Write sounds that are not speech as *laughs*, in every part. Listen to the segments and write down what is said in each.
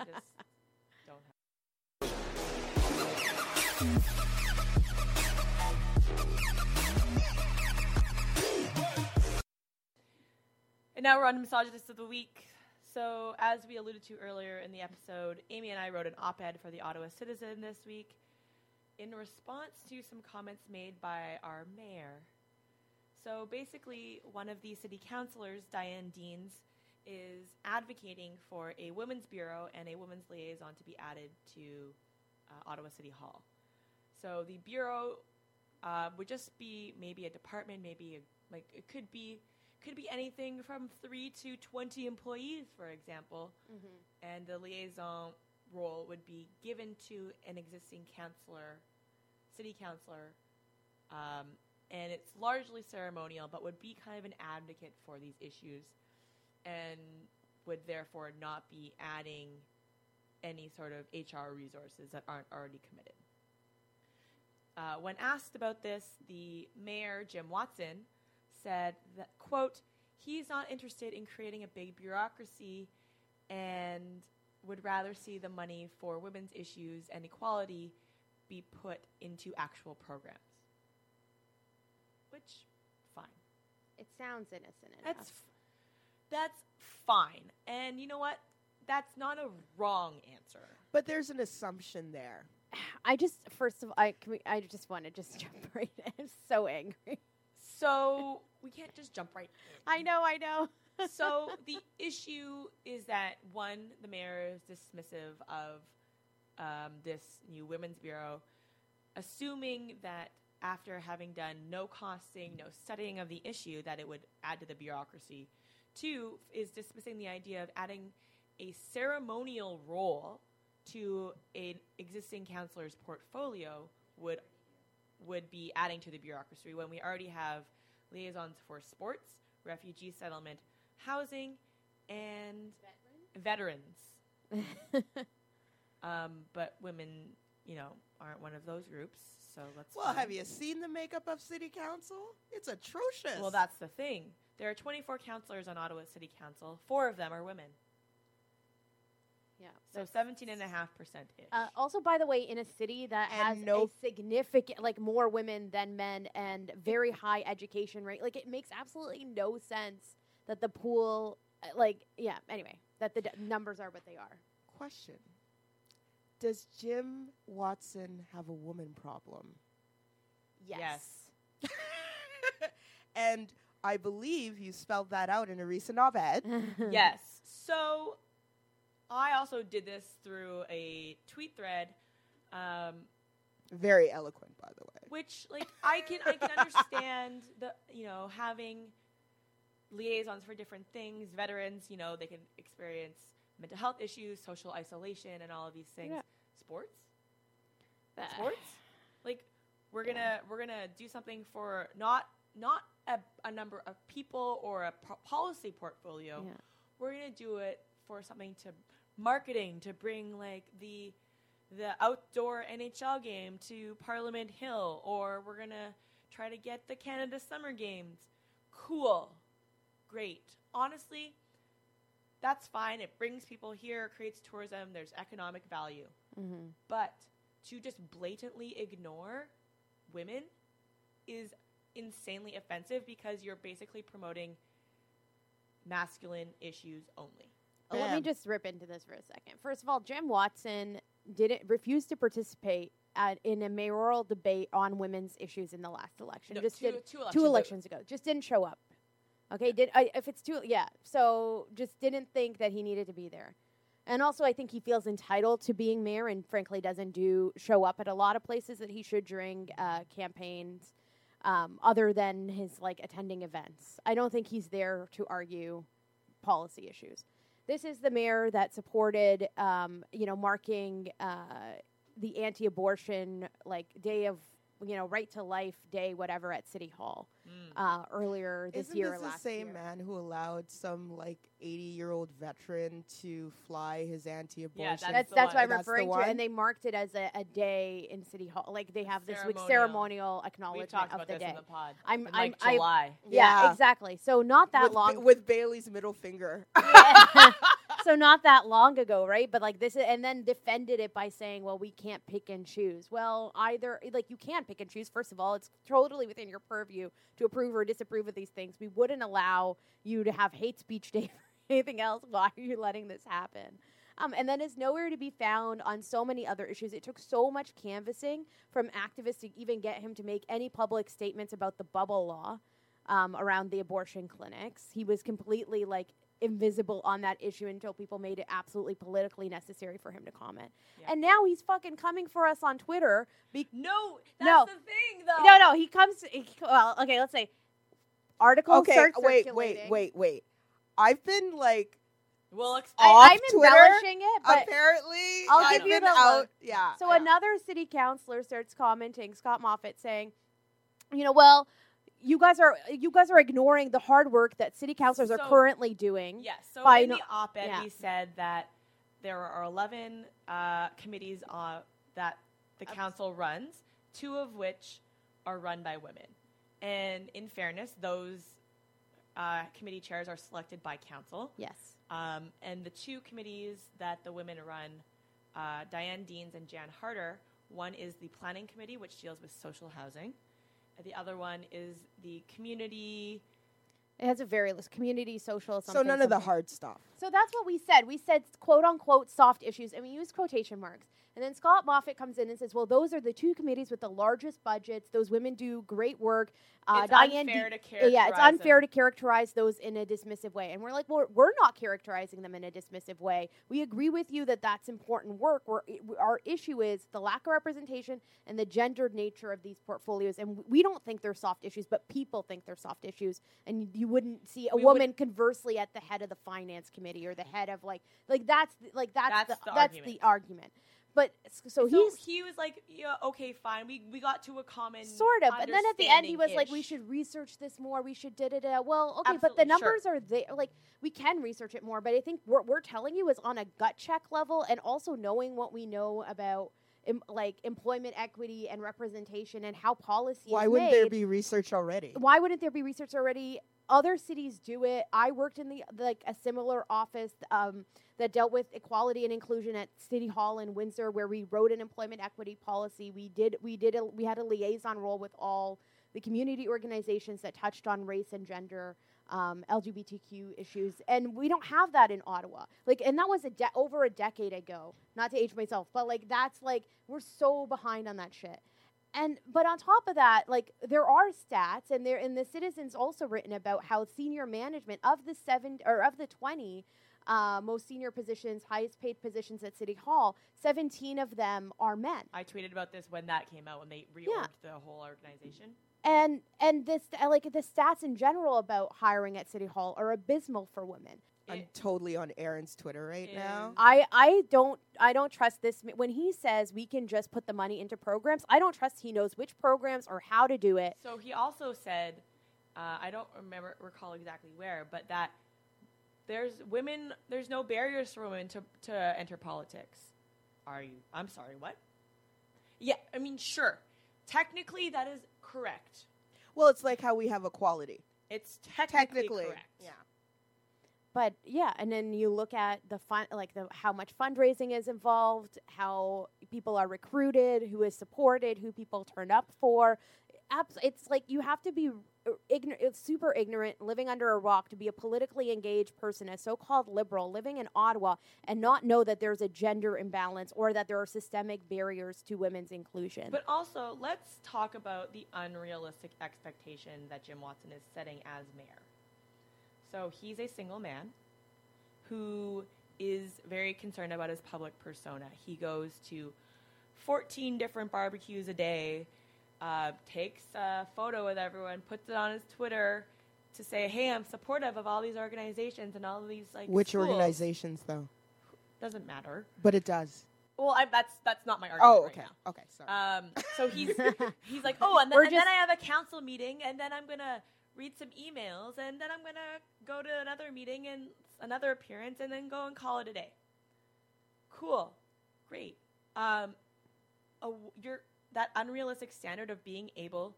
I just don't have. And now we're on Misogynist of the Week. So, as we alluded to earlier in the episode, Amy and I wrote an op ed for the Ottawa Citizen this week in response to some comments made by our mayor. So, basically, one of the city councilors, Diane Deans, is advocating for a women's bureau and a women's liaison to be added to uh, Ottawa City Hall. So, the bureau uh, would just be maybe a department, maybe a, like it could be could be anything from three to twenty employees, for example, and the liaison role would be given to an existing councillor, city councillor, um, and it's largely ceremonial, but would be kind of an advocate for these issues, and would therefore not be adding any sort of HR resources that aren't already committed. Uh, when asked about this, the mayor, Jim Watson, said that, quote, he's not interested in creating a big bureaucracy and would rather see the money for women's issues and equality be put into actual programs. Which, fine. It sounds innocent enough. That's, f- that's fine. And you know what? That's not a wrong answer. But there's an assumption there. I just first of all, I can we, I just want to just jump *laughs* right in. I'm so angry. So we can't just jump right in. I know, I know. *laughs* so the issue is that one, the mayor is dismissive of um, this new women's bureau, assuming that after having done no costing, no studying of the issue, that it would add to the bureaucracy. Two is dismissing the idea of adding a ceremonial role to an existing counselor's portfolio would would be adding to the bureaucracy when we already have liaisons for sports, refugee settlement, housing, and veterans. *laughs* Um, but women, you know, aren't one of those groups. So let's. Well, find- have you seen the makeup of city council? It's atrocious. Well, that's the thing. There are 24 councillors on Ottawa City Council. Four of them are women. Yeah. So 17.5% ish. Uh, also, by the way, in a city that And has no- a significant, like more women than men, and very high education rate, like it makes absolutely no sense that the pool, uh, like, yeah. Anyway, that the d- numbers are what they are. Question. Does Jim Watson have a woman problem? Yes. *laughs* and I believe you spelled that out in a recent op-ed. *laughs* yes. So I also did this through a tweet thread. Um, Very eloquent, by the way. which like I can I can understand the you know having liaisons for different things. Veterans, you know, they can experience mental health issues, social isolation, and all of these things. Yeah. Sports, Uh, sports. Like we're gonna we're gonna do something for not not a, a number of people or a po- policy portfolio. Yeah. We're gonna do it for something to marketing to bring like the the outdoor NHL game to Parliament Hill, or we're gonna try to get the Canada Summer Games. Cool, great. Honestly, that's fine. It brings people here, creates tourism. There's economic value. Mhm. But to just blatantly ignore women is insanely offensive because you're basically promoting masculine issues only. Let me just rip into this for a second. First of all, Jim Watson didn't refuse to participate at, in a mayoral debate on women's issues in the last election. No, just two, did two elections. two ago. elections ago. Just didn't show up. Okay, did I, if it's two? Yeah. So just didn't think that he needed to be there. And also, I think he feels entitled to being mayor, and frankly, doesn't do show up at a lot of places that he should during uh, campaigns, um, other than his like attending events. I don't think he's there to argue policy issues. This is the mayor that supported, um, you know, marking uh, the anti-abortion like day of, you know, right to life day, whatever, at City Hall Mm. uh, earlier this Isn't year. or this the same year. man who allowed some like 80-year-old veteran to fly his anti-abortion? That's That's the that's one. what I'm referring to, and they marked it as a, a day in City Hall. Like they have this like Ceremonial. ceremonial We've acknowledgement talked of about the this day. in the pod. I'm- in, I'm- like I- July. yeah, Yeah. exactly. So not that with, Ba- long. with Bailey's middle finger. *laughs* *laughs* so not that long ago, right? But like this, and then defended it by saying, "Well, we can't pick and choose." Well, either like you can pick and choose. First of all, it's totally within your purview to approve or disapprove of these things. We wouldn't allow you to have hate speech day or *laughs* anything else. Why are you letting this happen? Um, and then is nowhere to be found on so many other issues. It took so much canvassing from activists to even get him to make any public statements about the bubble law um, around the abortion clinics. He was completely like invisible on that issue until people made it absolutely politically necessary for him to comment. Yeah. And now he's fucking coming for us on Twitter. Be- No, that's No. the thing, though. no, no, he comes. He, well, okay, let's say article. Okay, start wait, wait, wait, wait. I've been like We'll ex- I, I'm Twitter? embellishing it, but apparently I'll I've give you the out. look. Yeah. So yeah. another city councilor starts commenting, Scott Moffatt, saying, "You know, well, you guys are you guys are ignoring the hard work that city councilors are currently doing." Yes. So by in the op-ed, yeah. we said that there are 11 uh, committees uh, that the council runs, two of which are run by women. And in fairness, those uh, committee chairs are selected by council. Yes. Um, and the two committees that the women run, uh, Diane Deans and Jan Harder, one is the planning committee, which deals with social housing. And the other one is the community. It has a very list community, social, so something. none of the something. hard stuff. So that's what we said. We said quote unquote soft issues, and we used quotation marks. And then Scott Moffatt comes in and says, "Well, those are the two committees with the largest budgets. Those women do great work." Uh, it's Diane unfair D- to characterize yeah, it's unfair them. to characterize those in a dismissive way. And we're like, well, we're not characterizing them in a dismissive way. We agree with you that that's important work. We're, our issue is the lack of representation and the gendered nature of these portfolios. And we don't think they're soft issues, but people think they're soft issues. And you wouldn't see a We woman conversely at the head of the finance committee or the head of like, like that's the- like that's, That's the, the that's argument. the argument. But so, So he's he was like, yeah, okay, fine. We, we got to a common sort of, and then at the end he was like, "We should research this more. We should da da da." Well, okay, but the Absolutely, sure. numbers are there. Like we can research it more, but I think what we're telling you is on a gut check level, and also knowing what we know about. Em- like employment equity and representation and how policy Why is wouldn't made. there be research already? why wouldn't there be research already other cities do it i worked in the like a similar office um, that dealt with equality and inclusion at city hall in windsor where we wrote an employment equity policy we did we did a, we had a liaison role with all the community organizations that touched on race and gender um, LGBTQ issues, and we don't have that in Ottawa. Like, and that was a de- over a decade ago. Not to age myself, but like that's like we're so behind on that shit. And but on top of that, like there are stats, and there and the citizens also written about how senior management of the seven or of the twenty uh, most senior positions, highest paid positions at City Hall, seventeen of them are men. I tweeted about this when that came out, when they reorged the whole organization. and and this like the stats in general about hiring at City Hall are abysmal for women. I'm It- totally on Erin's Twitter right now. I I don't I don't trust this when he says we can just put the money into programs. I don't trust he knows which programs or how to do it. So he also said, uh, I don't remember recall exactly where, but that there's women, there's no barriers for women to to enter politics. Are you? I'm sorry, what? Yeah, I mean, sure. Technically, that is correct. Well, it's like how we have equality. It's technically, Technically, correct. yeah. But yeah, and then you look at the fun like the how much fundraising is involved, how people are recruited, who is supported, who people turn up for. It's like you have to be uh, ignorant, super ignorant, living under a rock to be a politically engaged person, a so-called liberal living in Ottawa, and not know that there's a gender imbalance or that there are systemic barriers to women's inclusion. But also, let's talk about the unrealistic expectation that Jim Watson is setting as mayor. So he's a single man who is very concerned about his public persona. He goes to 14 different barbecues a day, uh, takes a photo with everyone, puts it on his Twitter to say, "Hey, I'm supportive of all these organizations and all of these like Which schools." organizations, though? doesn't matter. But it does. Well, I, that's that's not my argument. Oh, right okay. now. Okay, sorry. Um, so he's *laughs* he's like, oh, and, then, and then I have a council meeting, and then I'm gonna read some emails, and then I'm gonna go to another meeting and another appearance, and then go and call it a day. Cool, great. Um, a you're that unrealistic standard of being able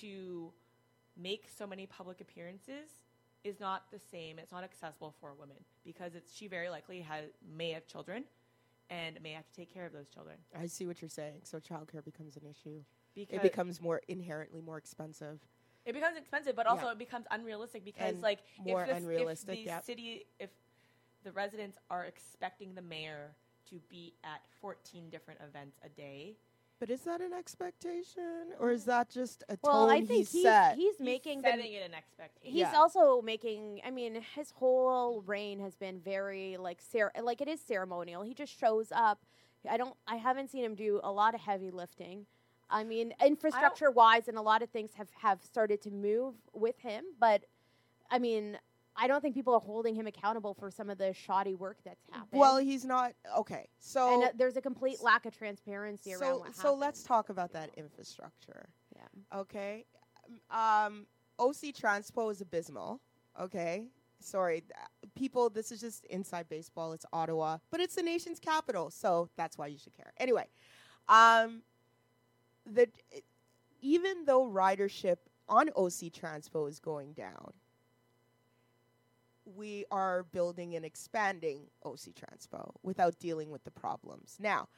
to make so many public appearances is not the same. It's not accessible for women because it's she very likely has may have children and may have to take care of those children. I see what you're saying. So childcare becomes an issue. Because It becomes more inherently more expensive. It becomes expensive, but also Yeah. it becomes unrealistic because And like more if the, unrealistic, If the yep. city, if the residents are expecting the mayor to be at 14 different events a day, But is that an expectation, or is that just a Well, tone I think he he's, set? he's he's making the setting it an expectation. He's Yeah. also making. I mean, his whole reign has been very like cer- like it is ceremonial. He just shows up. I don't. I haven't seen him do a lot of heavy lifting. I mean, infrastructure wise, and a lot of things have have started to move with him. But I mean, I don't think people are holding him accountable for some of the shoddy work that's happened. well, he's not okay. So and uh, there's a complete lack of transparency around so what so let's talk about that infrastructure. Yeah. Okay. Um, OC Transpo is abysmal. Okay. Sorry, people. This is just inside baseball. It's Ottawa, but it's the nation's capital, so that's why you should care. Anyway, um, the even though ridership on OC Transpo is going down, we are building and expanding OC Transpo without dealing with the problems. Now,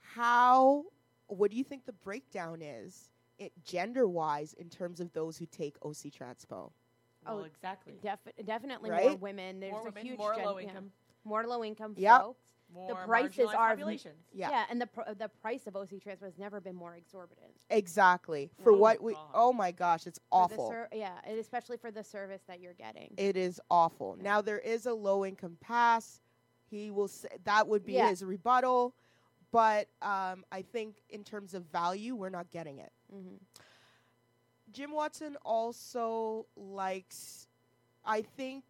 how? What do you think the breakdown is, it, gender-wise, in terms of those who take OC Transpo? Oh, well, Oh, exactly. Defi- definitely more women. There's more a women, huge more gen- low yeah. income, more low income Yep. folks. More prices are- populations. Yeah. Yeah, and the pr- the price of OC Transpo has never been more exorbitant. Exactly. For Oh, what we? God. Oh my gosh, it's For the awful. ser- yeah, and especially for the service that you're getting. It is awful. Now there is a low income pass. He will say that would be Yeah. his rebuttal, but um, I think in terms of value, we're not getting it. Mm-hmm. Jim Watson also likes, I think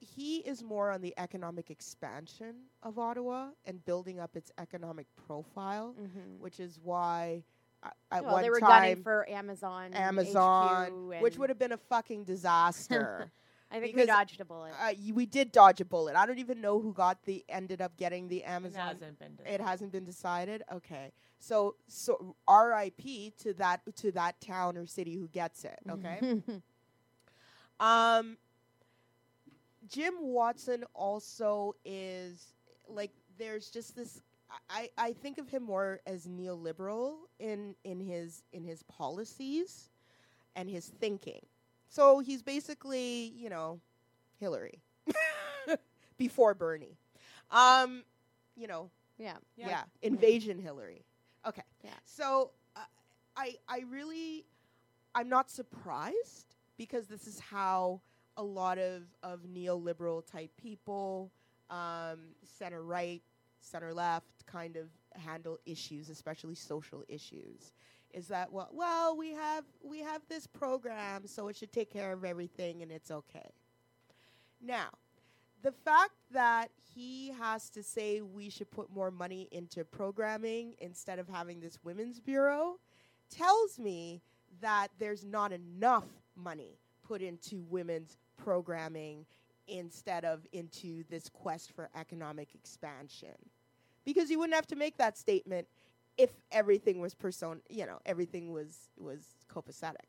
he is more on the economic expansion of Ottawa and building up its economic profile, hmm which is why uh, at well, one they were time gunning for Amazon, Amazon, which would have been a fucking disaster. *laughs* I think because, we dodged a bullet. uh, y- we did dodge a bullet. I don't even know who got the ended up getting the It Amazon. hasn't been. It hasn't been decided. Okay, so so R.I.P. to that to that town or city who gets it. Okay. *laughs* um, Jim Watson also is like there's just this. I, I think of him more as neoliberal in in his in his policies and his thinking. So he's basically you know Hillary *laughs* before Bernie. Um, you know yeah, yeah, Yeah. invasion Hillary. Okay. Yeah. So uh, I I really I'm not surprised because this is how a lot of of neoliberal type people, um, center right, center left, kind of handle issues, especially social issues. Is that well? Well, we have we have this program, so it should take care of everything, and it's okay. Now, the fact that he has to say we should put more money into programming instead of having this women's bureau tells me that there's not enough money put into women's programming instead of into this quest for economic expansion. Because you wouldn't have to make that statement if everything was person, you know, everything was was copacetic.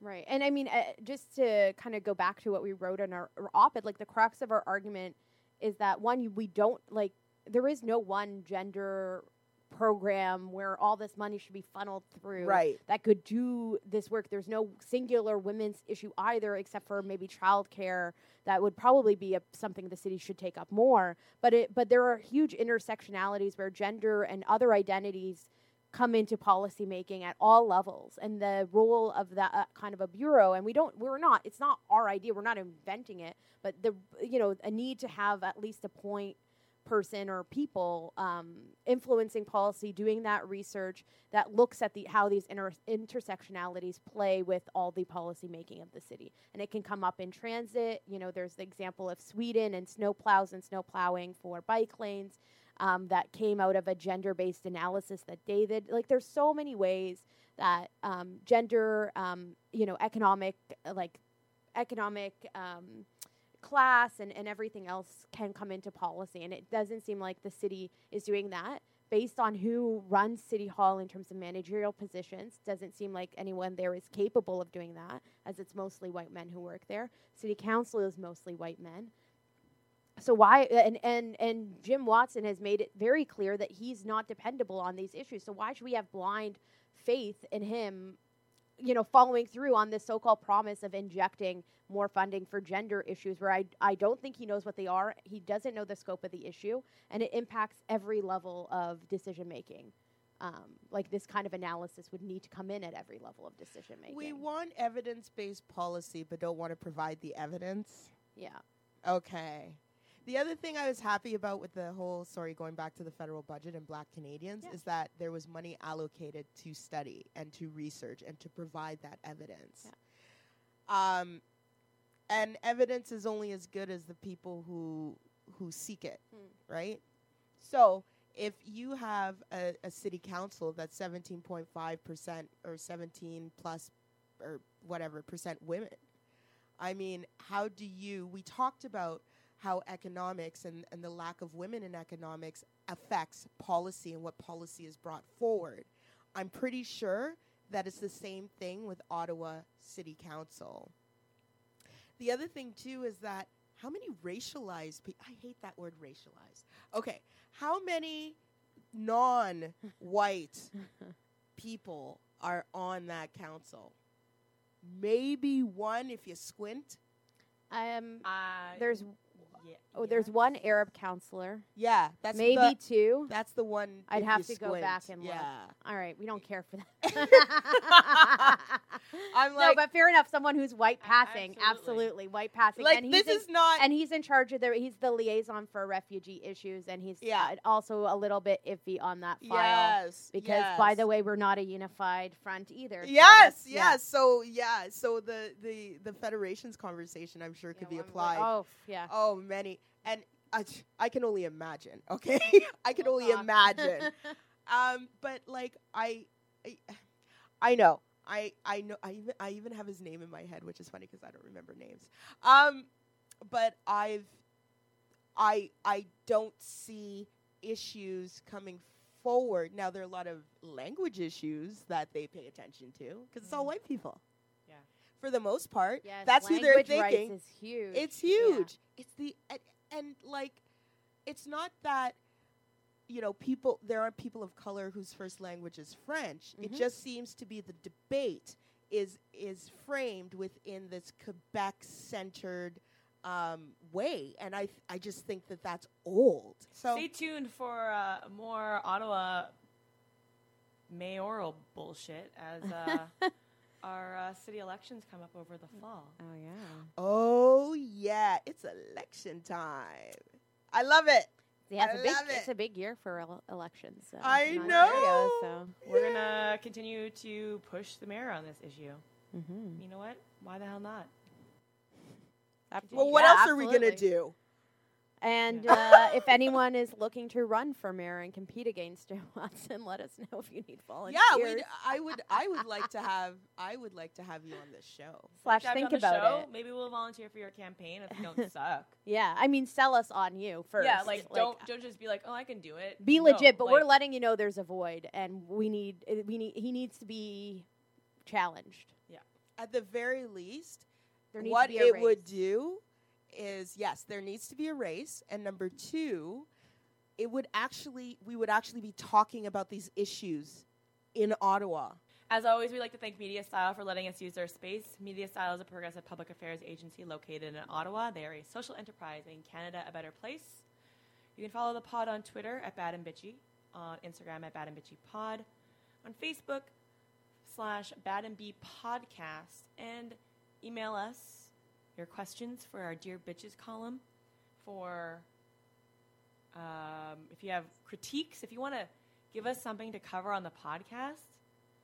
right. And I mean, uh, just to kind of go back to what we wrote in our, our op-ed, like the crux of our argument is that one, we don't like there is no one gender program where all this money should be funneled through Right. that could do this work. There's no singular women's issue either, except for maybe childcare. That would probably be a, something the city should take up more. But it, but there are huge intersectionalities where gender and other identities come into policymaking at all levels, and the role of that uh, kind of a bureau. And we don't, we're not. It's not our idea. We're not inventing it. But the, you know, a need to have at least a point person or people um, influencing policy, doing that research that looks at the how these inter- intersectionalities play with all the policy making of the city. And it can come up in transit. You know, there's the example of Sweden and snow plows and snow plowing for bike lanes. Um, that came out of a gender-based analysis that David like. There's so many ways that um, gender, um, you know, economic like economic um, class and, and everything else can come into policy. And it doesn't seem like the city is doing that. based on who runs City Hall in terms of managerial positions, doesn't seem like anyone there is capable of doing that, as it's mostly white men who work there. City Council is mostly white men. So why and and and Jim Watson has made it very clear that he's not dependable on these issues. So why should we have blind faith in him, you know, following through on this so-called promise of injecting more funding for gender issues where I I don't think he knows what they are. He doesn't know the scope of the issue and it impacts every level of decision making. Um, like this kind of analysis would need to come in at every level of decision making. We want evidence-based policy, but don't want to provide the evidence. yeah. Okay. The other thing I was happy about with the whole sorry going back to the federal budget and black Canadians Yeah. is that there was money allocated to study and to research and to provide that evidence. Um and evidence is only as good as the people who who seek it, Hmm. right? So, if you have a, a city council that's 17.5% or 17 plus or whatever percent women, I mean, how do you? We talked about how economics and, and the lack of women in economics affects policy and what policy is brought forward. I'm pretty sure that it's the same thing with Ottawa City Council. The other thing, too, is that how many racialized people, I hate that word racialized. Okay, how many non white *laughs* people are on that council? Maybe one if you squint. Um, Uh, there's yeah, oh, there's one Arab counselor, Yeah, that's maybe the, two. that's the one. I'd have to go back and look. yeah. All right, we don't care for that. *laughs* I'm like, no, but fair enough. Someone who's white passing, absolutely. absolutely, white passing. like and he's this in, is not. and he's in charge of the. He's the liaison for refugee issues, and he's Yeah. uh, also a little bit iffy on that file yes, because, by the way, we're not a unified front either. Yes, that's- yes. yeah. So yeah, so the the the federations conversation, I'm sure, could Yeah, be one would- applied. Oh, f- yeah. Oh, many, and I, I can only imagine. *laughs* Okay, *laughs* I can only imagine. *laughs* um, but like I, I, I know. I, I know I even I even have his name in my head, which is funny because I don't remember names. Um, but I've I I don't see issues coming forward. Now there are a lot of language issues that they pay attention to because it's all Mhm. white people. Yeah. For the most part, Yes, that's who they're language rights thinking. is huge. It's Yeah. huge. It's the and, and like it's not that you know people there are people of color whose first language is French. It Mhm. just seems to be the debate is is framed within this Quebec centered um, way, and I th- I just think that that's old. So Stay tuned for uh, more Ottawa mayoral bullshit as uh, *laughs* our uh, city elections come up over the fall. Oh yeah. oh yeah, it's election time. I love it. Yeah, it's a big love it's a big year for ele- elections. So I know. Ontario, so. We're gonna continue to push the mayor on this issue. Mm-hmm. You know what? Why the hell not? Well, what else are we gonna do? And uh, if *laughs* anyone is looking to run for mayor and compete against *laughs* Jim Watson, let us know if you need volunteers. Yeah, we'd, I would. I would like to have. I would like to have you on this show. *laughs* Slash Have think on the about show? it. Maybe we'll volunteer for your campaign if you don't suck. Yeah, I mean, sell us on you first. Yeah, like, don't don't just be like, oh, I can do it. be No, legit. but we're letting you know there's a void, and we need uh, we need he needs to be challenged. Yeah, at the very least, There needs what to be a it would do is yes, there needs to be a race, and number two, it would actually we would actually be talking about these issues in Ottawa. As always, we'd like to thank Mediastyle for letting us use their space. Mediastyle is a progressive public affairs agency located in Ottawa. They are a social enterprise making Canada a better place. You can follow the pod on Twitter at Bad and Bitchy, on Instagram at Bad and Bitchy Pod, on Facebook slash Bad and B Podcast, and email us your questions for our Dear Bitches column. For um, if you have critiques, if you want to give us something to cover on the podcast,